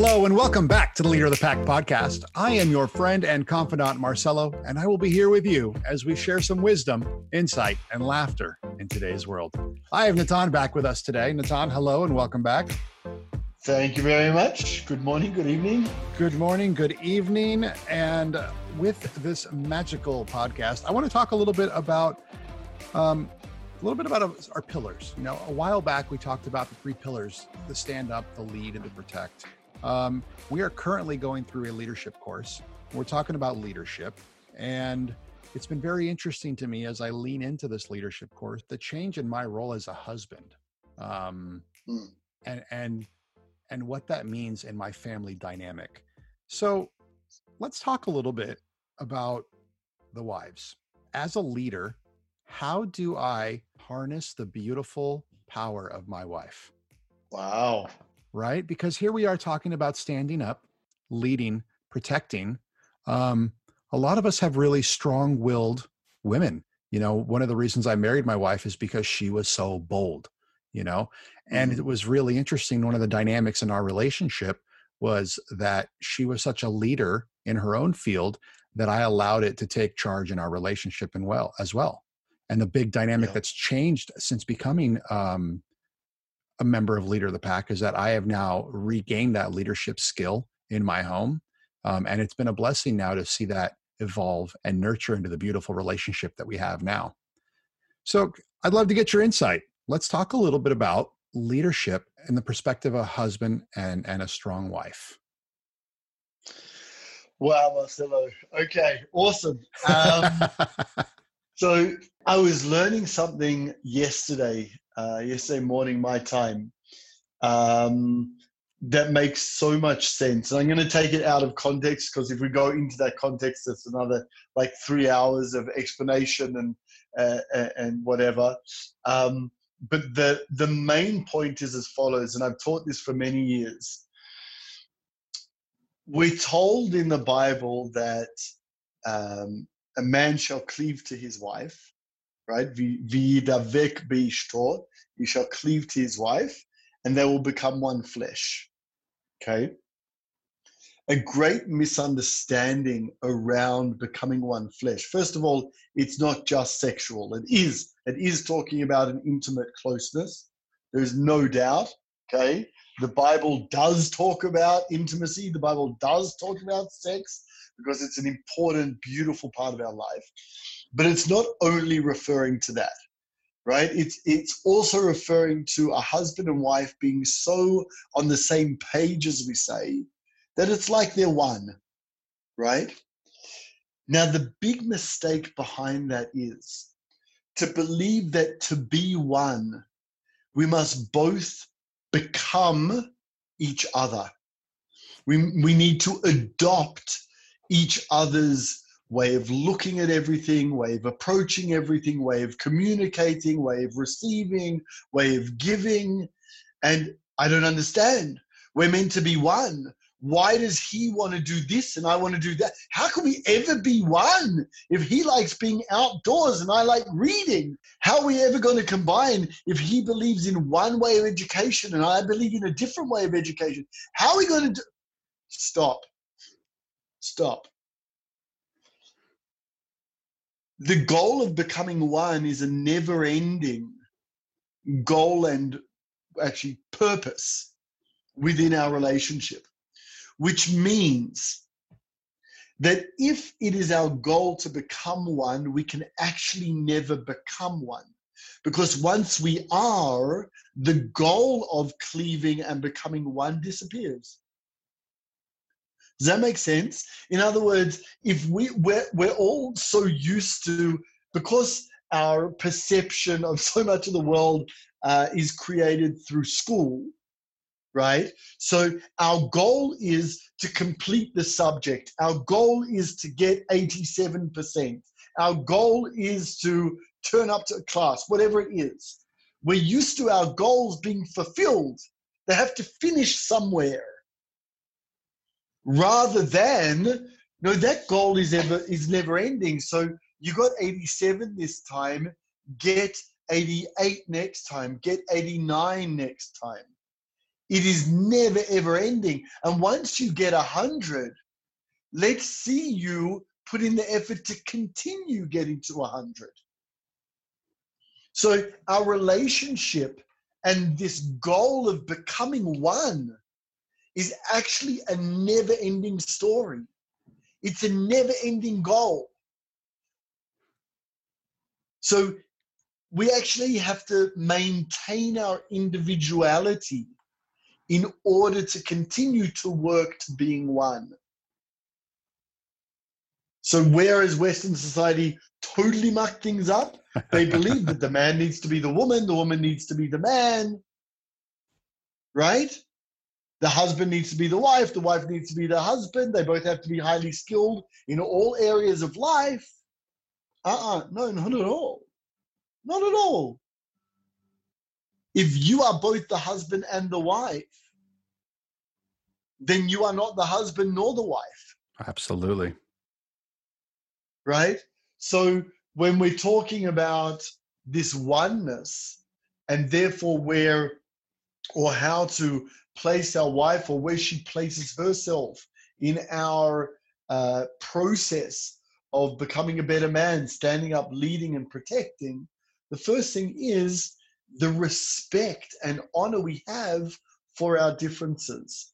Hello, and welcome back to the Leader of the Pack podcast. I am your friend and confidant, Marcelo, and I will be here with you as we share some wisdom, insight, and laughter in today's world. I have Natan back with us today. Natan, hello, and welcome back. Thank you very much. Good morning, good evening. Good morning, good evening. And with this magical podcast, I want to talk a little bit about um, a little bit about our pillars. You know, a while back we talked about the three pillars: the stand up, the lead, and the protect. Um, we are currently going through a leadership course. We're talking about leadership, and it's been very interesting to me as I lean into this leadership course the change in my role as a husband, um, mm. and and and what that means in my family dynamic. So, let's talk a little bit about the wives as a leader. How do I harness the beautiful power of my wife? Wow right? Because here we are talking about standing up, leading, protecting. Um, a lot of us have really strong willed women. You know, one of the reasons I married my wife is because she was so bold, you know, and it mm-hmm. was really interesting. One of the dynamics in our relationship was that she was such a leader in her own field that I allowed it to take charge in our relationship and well as well. And the big dynamic yeah. that's changed since becoming um, a member of Leader of the Pack is that I have now regained that leadership skill in my home. Um, and it's been a blessing now to see that evolve and nurture into the beautiful relationship that we have now. So I'd love to get your insight. Let's talk a little bit about leadership and the perspective of a husband and, and a strong wife. Wow, Marcelo. Okay, awesome. Um, so I was learning something yesterday uh, yesterday morning, my time, um, that makes so much sense. And I'm going to take it out of context because if we go into that context, it's another like three hours of explanation and uh, and whatever. Um, but the the main point is as follows, and I've taught this for many years. We're told in the Bible that um, a man shall cleave to his wife, right? V'yidavek beishto, he shall cleave to his wife, and they will become one flesh. Okay? A great misunderstanding around becoming one flesh. First of all, it's not just sexual. It is. It is talking about an intimate closeness. There's no doubt. Okay? The Bible does talk about intimacy. The Bible does talk about sex because it's an important, beautiful part of our life. But it's not only referring to that, right? It's it's also referring to a husband and wife being so on the same page as we say that it's like they're one, right? Now the big mistake behind that is to believe that to be one, we must both become each other. We, we need to adopt each other's way of looking at everything, way of approaching everything, way of communicating, way of receiving, way of giving. And I don't understand. We're meant to be one. Why does he want to do this and I want to do that? How can we ever be one if he likes being outdoors and I like reading? How are we ever going to combine if he believes in one way of education and I believe in a different way of education? How are we going to do? Stop. Stop the goal of becoming one is a never ending goal and actually purpose within our relationship, which means that if it is our goal to become one, we can actually never become one. Because once we are, the goal of cleaving and becoming one disappears. Does that make sense? In other words, if we we're, we're all so used to because our perception of so much of the world uh, is created through school, right? So our goal is to complete the subject. Our goal is to get 87%. Our goal is to turn up to class, whatever it is. We're used to our goals being fulfilled. They have to finish somewhere rather than no that goal is ever is never ending so you got 87 this time get 88 next time get 89 next time It is never ever ending. And once you get a hundred, let's see you put in the effort to continue getting to a hundred. So our relationship and this goal of becoming one is actually a never ending story. It's a never ending goal. So we actually have to maintain our individuality in order to continue to work to being one. So, whereas Western society totally mucked things up, they believe that the man needs to be the woman, the woman needs to be the man, right? The husband needs to be the wife, the wife needs to be the husband. They both have to be highly skilled in all areas of life. Uh uh-uh, uh no, not at all. Not at all. If you are both the husband and the wife, then you are not the husband nor the wife. Absolutely. Right? So when we're talking about this oneness and therefore where or how to place our wife or where she places herself in our uh, process of becoming a better man, standing up, leading, and protecting, the first thing is the respect and honor we have for our differences,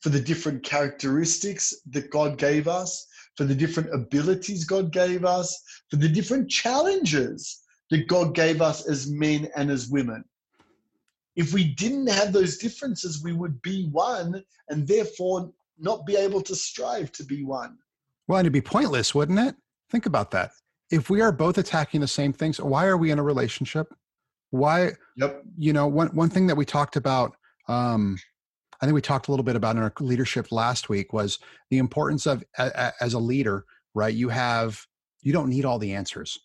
for the different characteristics that God gave us, for the different abilities God gave us, for the different challenges that God gave us as men and as women. If we didn't have those differences, we would be one and therefore not be able to strive to be one. Well, and it'd be pointless, wouldn't it? Think about that if we are both attacking the same things, why are we in a relationship? Why? Yep. You know, one one thing that we talked about. Um, I think we talked a little bit about in our leadership last week was the importance of a, a, as a leader, right? You have you don't need all the answers.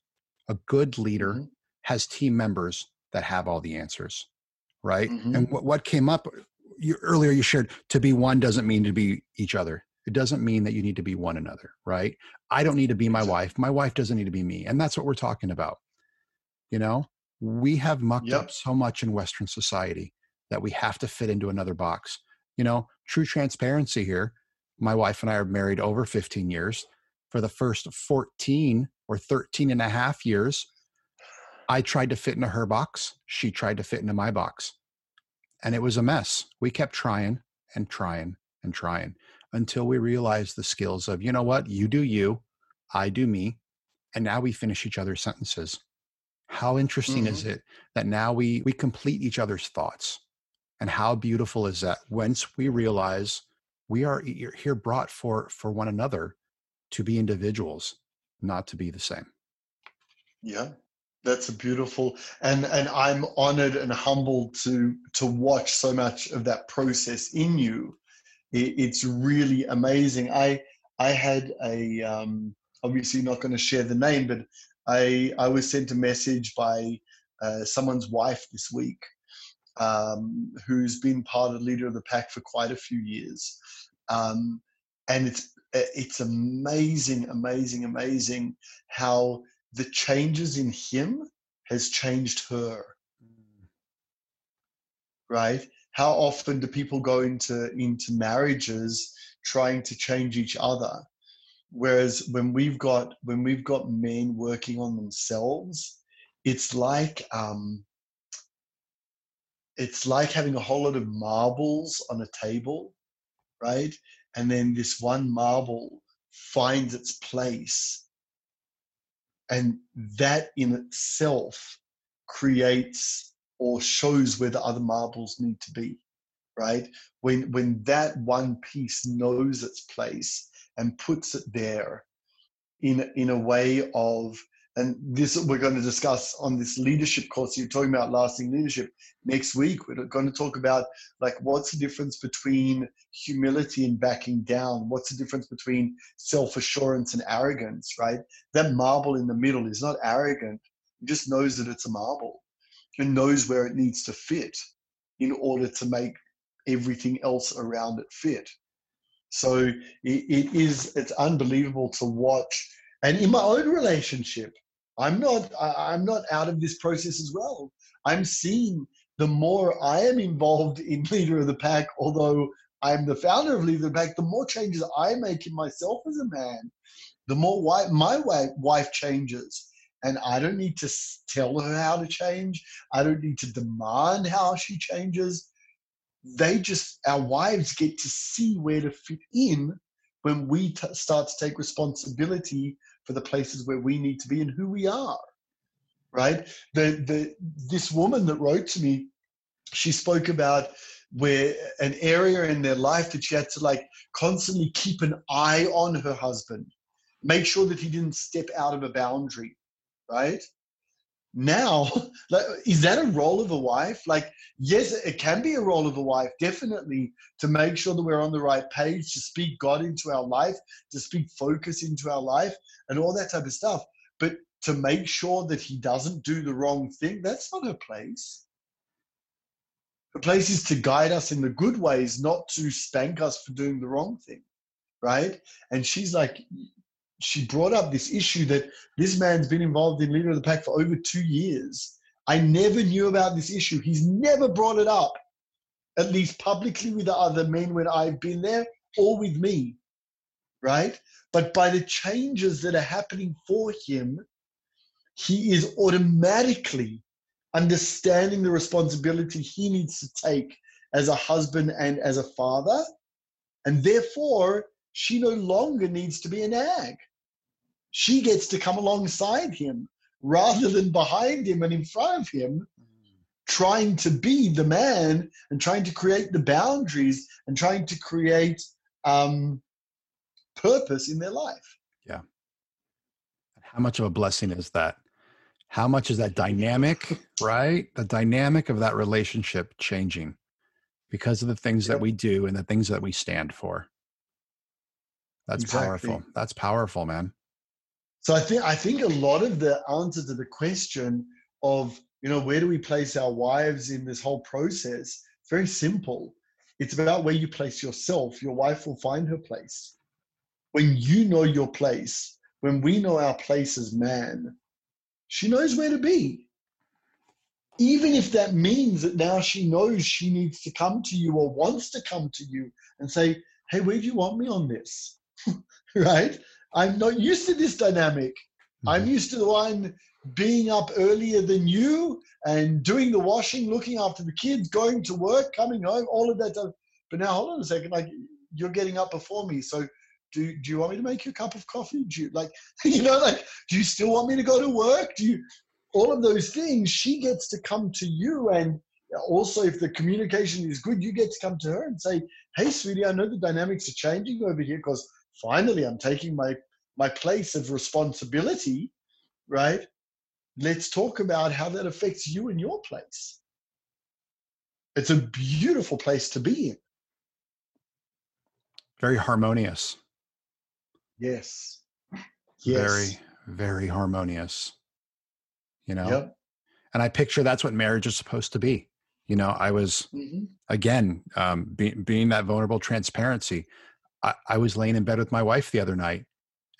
A good leader mm-hmm. has team members that have all the answers, right? Mm-hmm. And what, what came up you, earlier, you shared to be one doesn't mean to be each other. It doesn't mean that you need to be one another, right? I don't need to be my wife. My wife doesn't need to be me. And that's what we're talking about. You know, we have mucked yep. up so much in Western society that we have to fit into another box. You know, true transparency here. My wife and I are married over 15 years. For the first 14 or 13 and a half years, I tried to fit into her box. She tried to fit into my box. And it was a mess. We kept trying and trying and trying until we realized the skills of, you know what, you do you, I do me, and now we finish each other's sentences. How interesting mm-hmm. is it that now we we complete each other's thoughts? And how beautiful is that once we realize we are here brought for for one another to be individuals, not to be the same. Yeah, that's a beautiful. And and i'm honored and humbled to to watch so much of that process in you. It, it's really amazing. I I had a um, obviously not going to share the name, but I I was sent a message by uh, someone's wife this week, um, who's been part of leader of the pack for quite a few years, um, and it's it's amazing, amazing, amazing how the changes in him has changed her. Mm. Right? how often do people go into into marriages trying to change each other whereas when we've got when we've got men working on themselves it's like um it's like having a whole lot of marbles on a table right and then this one marble finds its place and that in itself creates or shows where the other marbles need to be right? When when that one piece knows its place and puts it there in in a way of and this we're going to discuss on this leadership course you're talking about lasting leadership next week we're going to talk about like what's the difference between humility and backing down what's the difference between self-assurance and arrogance right that marble in the middle is not arrogant it just knows that it's a marble and knows where it needs to fit in order to make everything else around it fit. So it, it is it's unbelievable to watch. And in my own relationship, I'm not I'm not out of this process as well. I'm seeing the more I am involved in Leader of the Pack, although I'm the founder of Leader of the Pack, the more changes I make in myself as a man, the more my wife changes. And I don't need to tell her how to change. I don't need to demand how she changes. They just, our wives get to see where to fit in when we t- start to take responsibility for the places where we need to be and who we are right? The, the, this woman that wrote to me, she spoke about where an area in their life that she had to like constantly keep an eye on her husband, make sure that he didn't step out of a boundary, right? Now, is that a role of a wife? Like, yes, it can be a role of a wife, definitely, to make sure that we're on the right page, to speak God into our life, to speak focus into our life, and all that type of stuff. But to make sure that he doesn't do the wrong thing, that's not her place. Her place is to guide us in the good ways, not to spank us for doing the wrong thing, right? And she's like, she brought up this issue that this man's been involved in leader of the pack for over two years. I never knew about this issue. He's never brought it up, at least publicly with the other men when I've been there or with me, right? But by the changes that are happening for him, he is automatically understanding the responsibility he needs to take as a husband and as a father. And therefore, she no longer needs to be a nag. She gets to come alongside him rather than behind him and in front of him, trying to be the man and trying to create the boundaries and trying to create um, purpose in their life. Yeah. How much of a blessing is that? how much is that dynamic right the dynamic of that relationship changing because of the things yep. that we do and the things that we stand for that's exactly. powerful that's powerful man so i think i think a lot of the answer to the question of you know where do we place our wives in this whole process it's very simple it's about where you place yourself your wife will find her place when you know your place when we know our place as man she knows where to be. Even if that means that now she knows she needs to come to you or wants to come to you and say, Hey, where do you want me on this? right? I'm not used to this dynamic. Mm-hmm. I'm used to the one being up earlier than you and doing the washing, looking after the kids, going to work, coming home, all of that stuff. But now, hold on a second, like you're getting up before me. So do, do you want me to make you a cup of coffee? Do you like, you know, like, do you still want me to go to work? Do you, all of those things, she gets to come to you. And also, if the communication is good, you get to come to her and say, Hey, sweetie, I know the dynamics are changing over here because finally I'm taking my, my place of responsibility, right? Let's talk about how that affects you and your place. It's a beautiful place to be in. Very harmonious. Yes. yes. Very, very harmonious. You know? Yep. And I picture that's what marriage is supposed to be. You know, I was, mm-hmm. again, um, be, being that vulnerable transparency. I, I was laying in bed with my wife the other night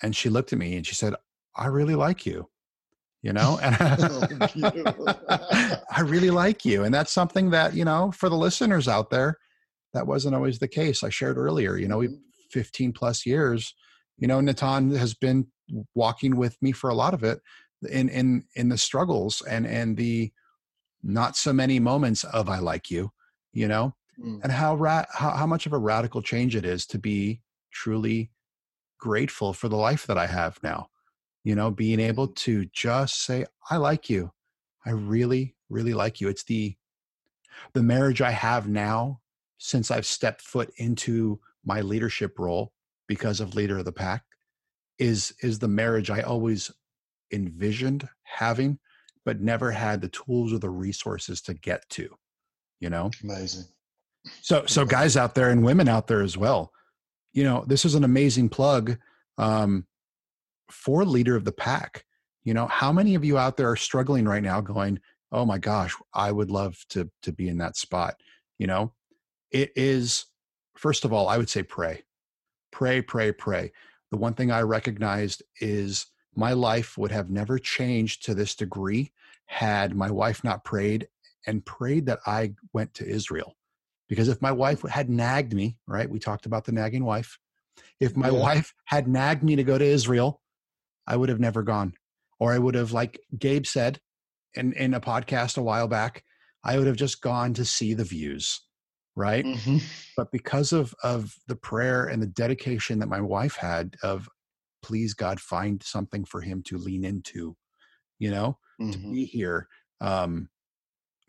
and she looked at me and she said, I really like you you know? And i really like you and that's something that you know for the listeners out there that wasn't always the case. I shared earlier you know we mm-hmm. 15 plus years you know natan has been walking with me for a lot of it in in in the struggles and and the not so many moments of i like you you know mm. and how, ra- how how much of a radical change it is to be truly grateful for the life that i have now you know being able mm-hmm. to just say i like you i really really like you it's the the marriage i have now since i've stepped foot into my leadership role because of leader of the pack is is the marriage I always envisioned having, but never had the tools or the resources to get to. You know, amazing. So so guys out there and women out there as well. You know, this is an amazing plug um, for leader of the pack. You know, how many of you out there are struggling right now, going, "Oh my gosh, I would love to to be in that spot." You know, it is first of all, I would say pray pray, pray, pray. The one thing I recognized is my life would have never changed to this degree had my wife not prayed and prayed that I went to Israel. Because if my wife had nagged me, right? We talked about the nagging wife. If my Yeah. wife had nagged me to go to Israel, I would have never gone. Or I would have, like Gabe said in, in a podcast a while back, I would have just gone to see the views, right? Mhm. but because of of the prayer and the dedication that my wife had of please god find something for him to lean into you know to Mhm. be here um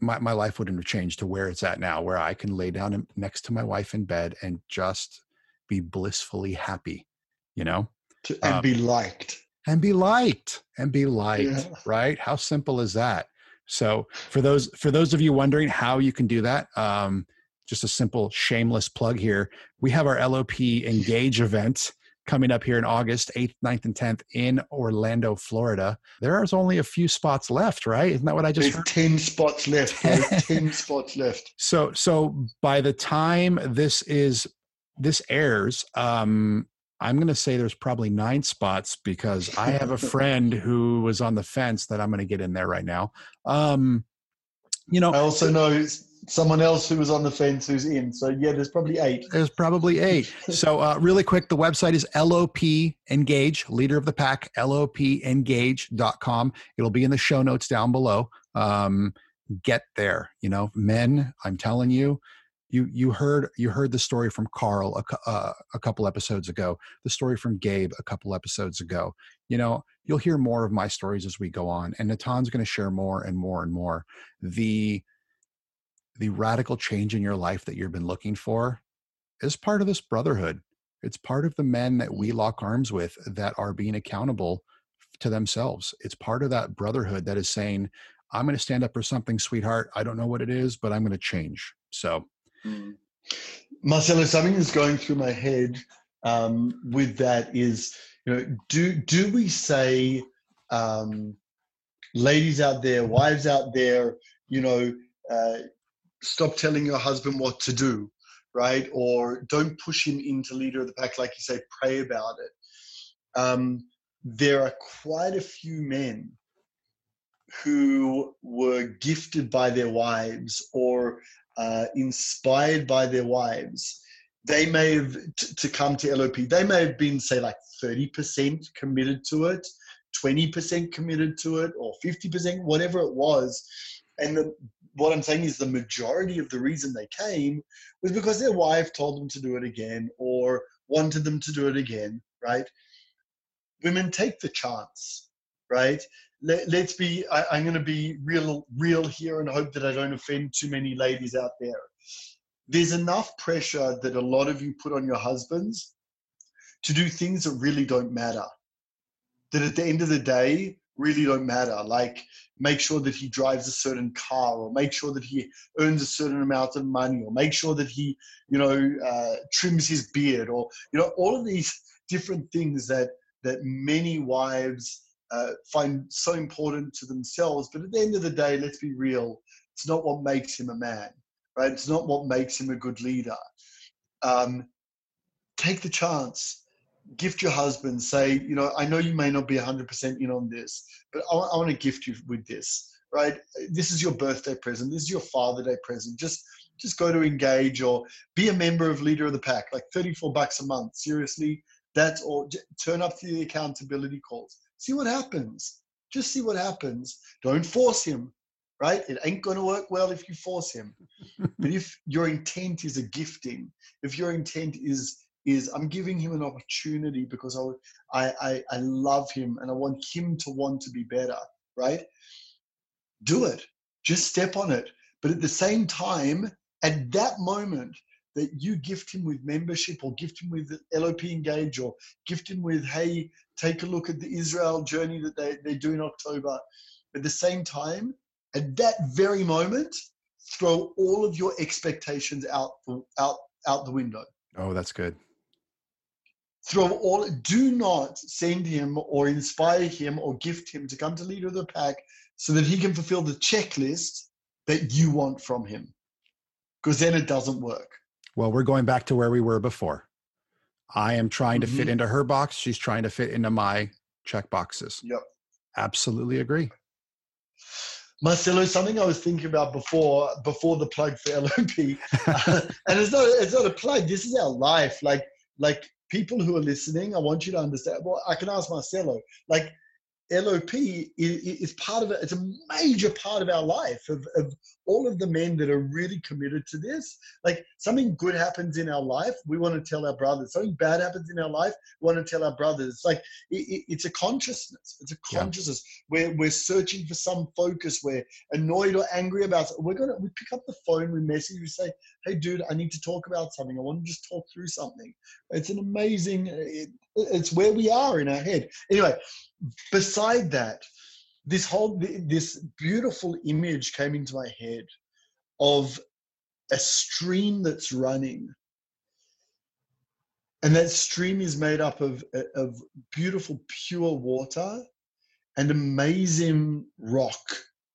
my, my life wouldn't have changed to where it's at now where i can lay down next to my wife in bed and just be blissfully happy you know To- and Um, be liked. and be liked and be liked Yeah. right how simple is that so for those for those of you wondering how you can do that um just a simple shameless plug here we have our lop engage event coming up here in august 8th 9th and 10th in orlando florida there's only a few spots left right isn't that what i just There's heard 10 spots left. 10 spots left. so so by the time this is this airs um i'm going to say there's probably nine spots because i have a friend who was on the fence that i'm going to get in there right now um you know I also know someone else who was on the fence who's in. So, yeah, there's probably eight. there's probably eight. So uh, really quick the website is lop engage leader of the pack lopengage.com it'll be in the show notes down below. Um, get there you know. Men i'm telling you you you heard you heard the story from carl a, uh, a couple episodes ago. The story from gabe a couple episodes ago. You know you'll hear more of my stories as we go on and natan's going to share more and more and more. The the radical change in your life that you've been looking for is part of this brotherhood. It's part of the men that we lock arms with that are being accountable to themselves. It's part of that brotherhood that is saying, I'm going to stand up for something, sweetheart. I don't know what it is, but I'm going to change. So, Mm. Marcelo, something that's going through my head um, with that is, you know, do do we say, um, ladies out there, wives out there, you know, uh, stop telling your husband what to do, right? Or don't push him into leader of the pack, like you say, pray about it. Um, there are quite a few men who were gifted by their wives or uh, inspired by their wives, they may have t- to come to LOP. They may have been say like thirty percent committed to it, twenty percent committed to it, or fifty percent, whatever it was. And the, what I'm saying is the majority of the reason they came was because their wife told them to do it again or wanted them to do it again. Right? Women take the chance. Right? let, let's be I, i'm going to be real real here and hope that i don't offend too many ladies out there there's enough pressure that a lot of you put on your husbands to do things that really don't matter that at the end of the day really don't matter like make sure that he drives a certain car or make sure that he earns a certain amount of money or make sure that he you know uh, trims his beard or you know all of these different things that that many wives uh, find so important to themselves. But at the end of the day, let's be real, it's not what makes him a man, right? It's not what makes him a good leader. Um, take the chance, gift your husband, say, you know, I know you may not be 100% in on this, but I, I want to gift you with this, right? This is your birthday present. This is your Father Day present. Just just go to engage or be a member of Leader of the Pack, like 34 bucks a month. Seriously, that's all. Turn up to the accountability calls see what happens. Just see what happens. Don't force him, right? It ain't going to work well if you force him. but if your intent is a gifting, if your intent is is I'm giving him an opportunity because I, I I love him and I want him to want to be better, right? Do it. Just step on it. But at the same time, at that moment, that you gift him with membership or gift him with LOP Engage or gift him with, hey, take a look at the Israel journey that they, they do in October. At the same time, at that very moment, throw all of your expectations out the, out out the window. oh, that's good. Throw all. Do not send him or inspire him or gift him to come to leader of the pack so that he can fulfill the checklist that you want from him, because then it doesn't work. Well, we're going back to where we were before. I am trying to fit Mhm. into her box. She's trying to fit into my check boxes. Yep. Absolutely agree. Marcelo, something I was thinking about before before the plug for LOP, uh, and it's not it's not a plug. This is our life. Like like people who are listening, I want you to understand. Well, I can ask Marcelo. Like LOP is, part of it. It's a major part of our life of, of all of the men that are really committed to this. Like something good happens in our life, we want to tell our brothers. Something bad happens in our life, we want to tell our brothers. It's like it, it's a consciousness. It's a consciousness yeah. where we're searching for some focus. We're annoyed or angry about. We're gonna we pick up the phone, we message, we say, "Hey, dude, I need to talk about something. I want to just talk through something." It's an amazing. It, it's where we are in our head. Anyway, beside that, this whole this beautiful image came into my head of a stream that's running. And that stream is made up of, of beautiful pure water and amazing rock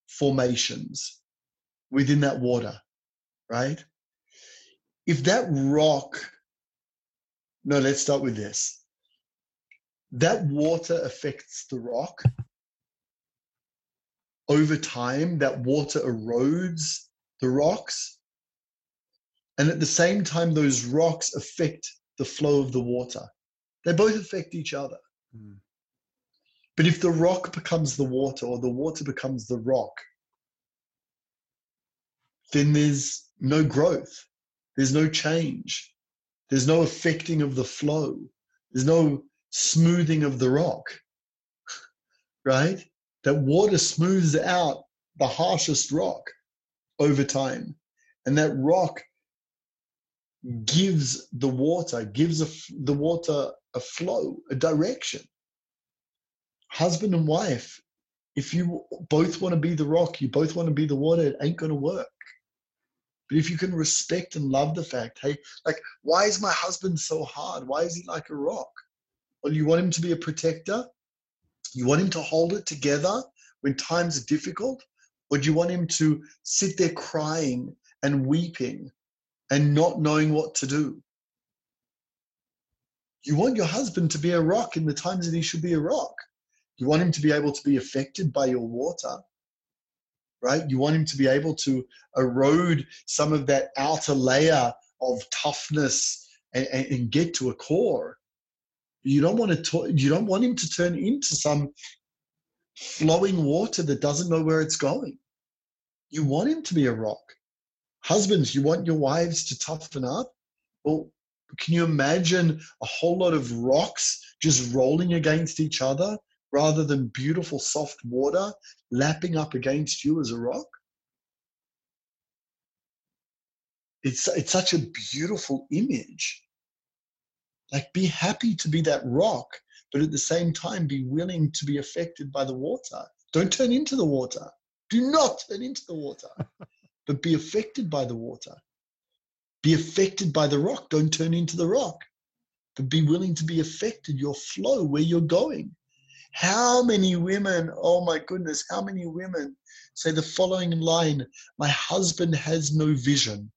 formations within that water right? If that rock no let's start with this that water affects the rock. Over time that water erodes the rocks. And at the same time those rocks affect the flow of the water. They both affect each other. Mm. but if the rock becomes the water or the water becomes the rock then there's no growth. There's no change. There's no affecting of the flow. There's no smoothing of the rock, right? That water smooths out the harshest rock over time. And that rock gives the water, gives a, the water a flow, a direction. Husband and wife, if you both want to be the rock, you both want to be the water, it ain't going to work. But if you can respect and love the fact, hey, like, why is my husband so hard? Why is he like a rock? Well, you want him to be a protector? You want him to hold it together when times are difficult? Or do you want him to sit there crying and weeping and not knowing what to do? You want your husband to be a rock in the times that he should be a rock. You want him to be able to be affected by your water, right? You want him to be able to erode some of that outer layer of toughness and, and, and get to a core. You don't want to talk, you don't want him to turn into some flowing water that doesn't know where it's going. You want him to be a rock. Husbands, you want your wives to toughen up? Well, can you imagine a whole lot of rocks just rolling against each other rather than beautiful soft water lapping up against you as a rock? It's, it's such a beautiful image. Like, be happy to be that rock, but at the same time, be willing to be affected by the water. Don't turn into the water. Do not turn into the water, but be affected by the water. Be affected by the rock. Don't turn into the rock, but be willing to be affected, your flow, where you're going. How many women, oh my goodness, how many women say the following line My husband has no vision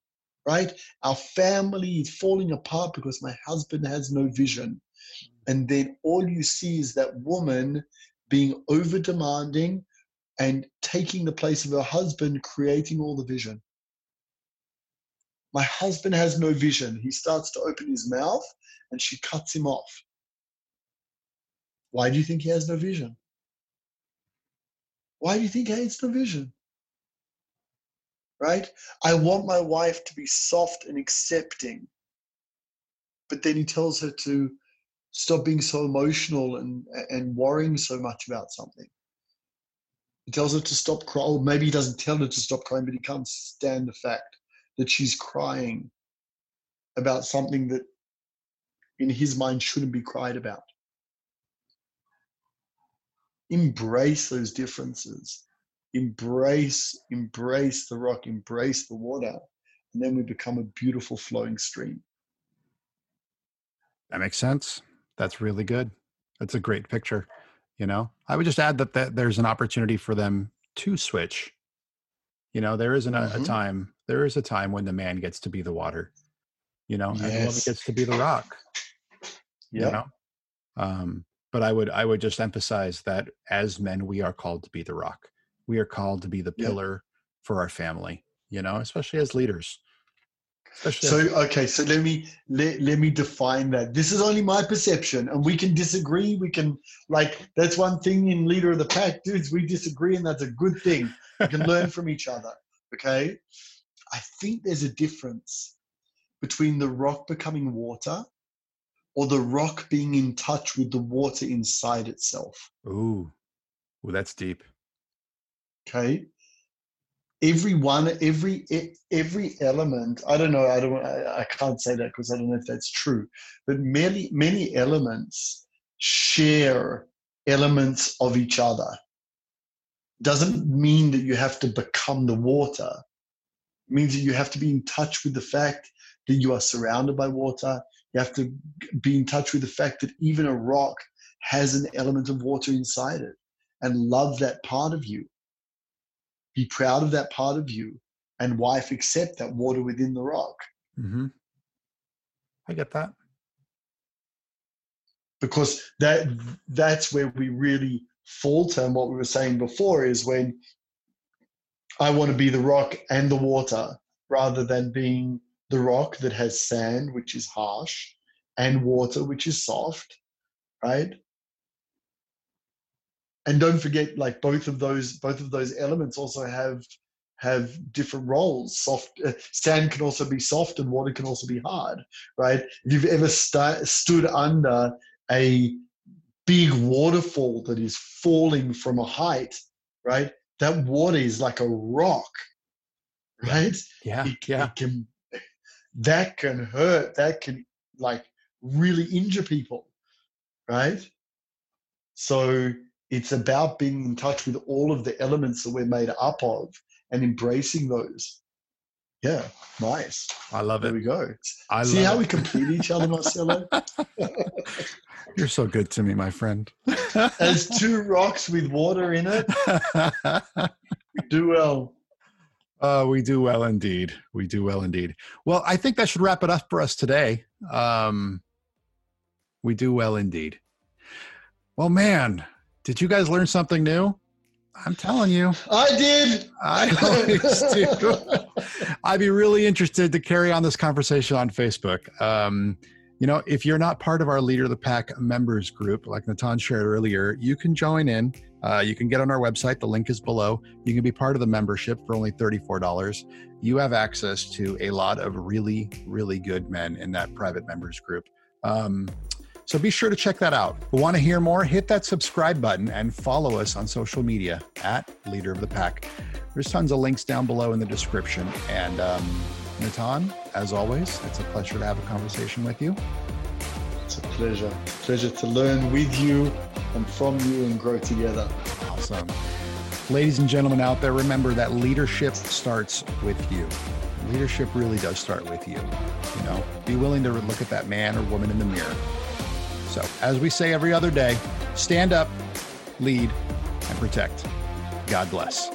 right? Our family is falling apart because my husband has no vision. Mm. And then all you see is that woman being over demanding and taking the place of her husband, creating all the vision. My husband has no vision. He starts to open his mouth and she cuts him off. Why do you think he has no vision? Why do you think he has no vision? Right? I want my wife to be soft and accepting. But then he tells her to stop being so emotional and, and worrying so much about something. He tells her to stop crying. Maybe he doesn't tell her to stop crying, but he can't stand the fact that she's crying about something that in his mind shouldn't be cried about. Embrace those differences embrace embrace the rock embrace the water and then we become a beautiful flowing stream. That makes sense. That's really good. That's a great picture you know? I would just add that, that there's an opportunity for them to switch. You know there isn't a, mm-hmm. a time there is a time when the man gets to be the water you know yes. and the woman gets to be the rock yep. you know? Um but i would i would just emphasize that as men we are called to be the rock we are called to be the Yeah. pillar for our family, you know, especially as leaders. Especially So as- okay, so let me let, let me define that. This is only my perception, and we can disagree. We can like that's one thing in leader of the pack, dudes. We disagree, and that's a good thing. We can learn from each other. Okay, I think there's a difference between the rock becoming water, or the rock being in touch with the water inside itself. ooh, ooh, that's deep. Okay every one every every element i don't know i don't I can't say that because i don't know if that's true but many many elements share elements of each other. Doesn't mean that you have to become the water. It means that you have to be in touch with the fact that you are surrounded by water. You have to be in touch with the fact that even a rock has an element of water inside it and love that part of you be proud of that part of you and wife accept that water within the rock. Hmm I get that. because that that's where we really falter and what we were saying before is when i want to be the rock and the water rather than being the rock that has sand which is harsh and water which is soft right and don't forget like both of those both of those elements also have have different roles. Soft uh, sand can also be soft and water can also be hard right? If you've ever sta stood under a big waterfall that is falling from a height right? That water is like a rock right? Yeah, it, yeah. it can that can hurt that can like really injure people right? So it's about being in touch with all of the elements that we're made up of and embracing those yeah nice I love there it. we go I see how love we complete each other marcelo You're so good to me, my friend. as two rocks with water in it we do well Uh, we do well indeed. We do well indeed. Well, I think that should wrap it up for us today. Um, we do well indeed. Well, man, did you guys learn something new? I'm telling you, i did I always do. I'd be really interested to carry on this conversation on Facebook. Um, you know, if you're not part of our Leader of the Pack members group, like Natan shared earlier, you can join in. Uh, you can get on our website. The link is below. You can be part of the membership for only $34. You have access to a lot of really, really good men in that private members group. Um, so be sure to check that out. If you want to hear more, hit that subscribe button and follow us on social media at Leader of the Pack. There's tons of links down below in the description. And um, Natan, as always, it's a pleasure to have a conversation with you. It's a pleasure. Pleasure to learn with you and from you and grow together. Awesome. Ladies and gentlemen out there, remember that leadership starts with you. Leadership really does start with you. You know, be willing to look at that man or woman in the mirror. So, as we say every other day, stand up, lead, and protect. God bless.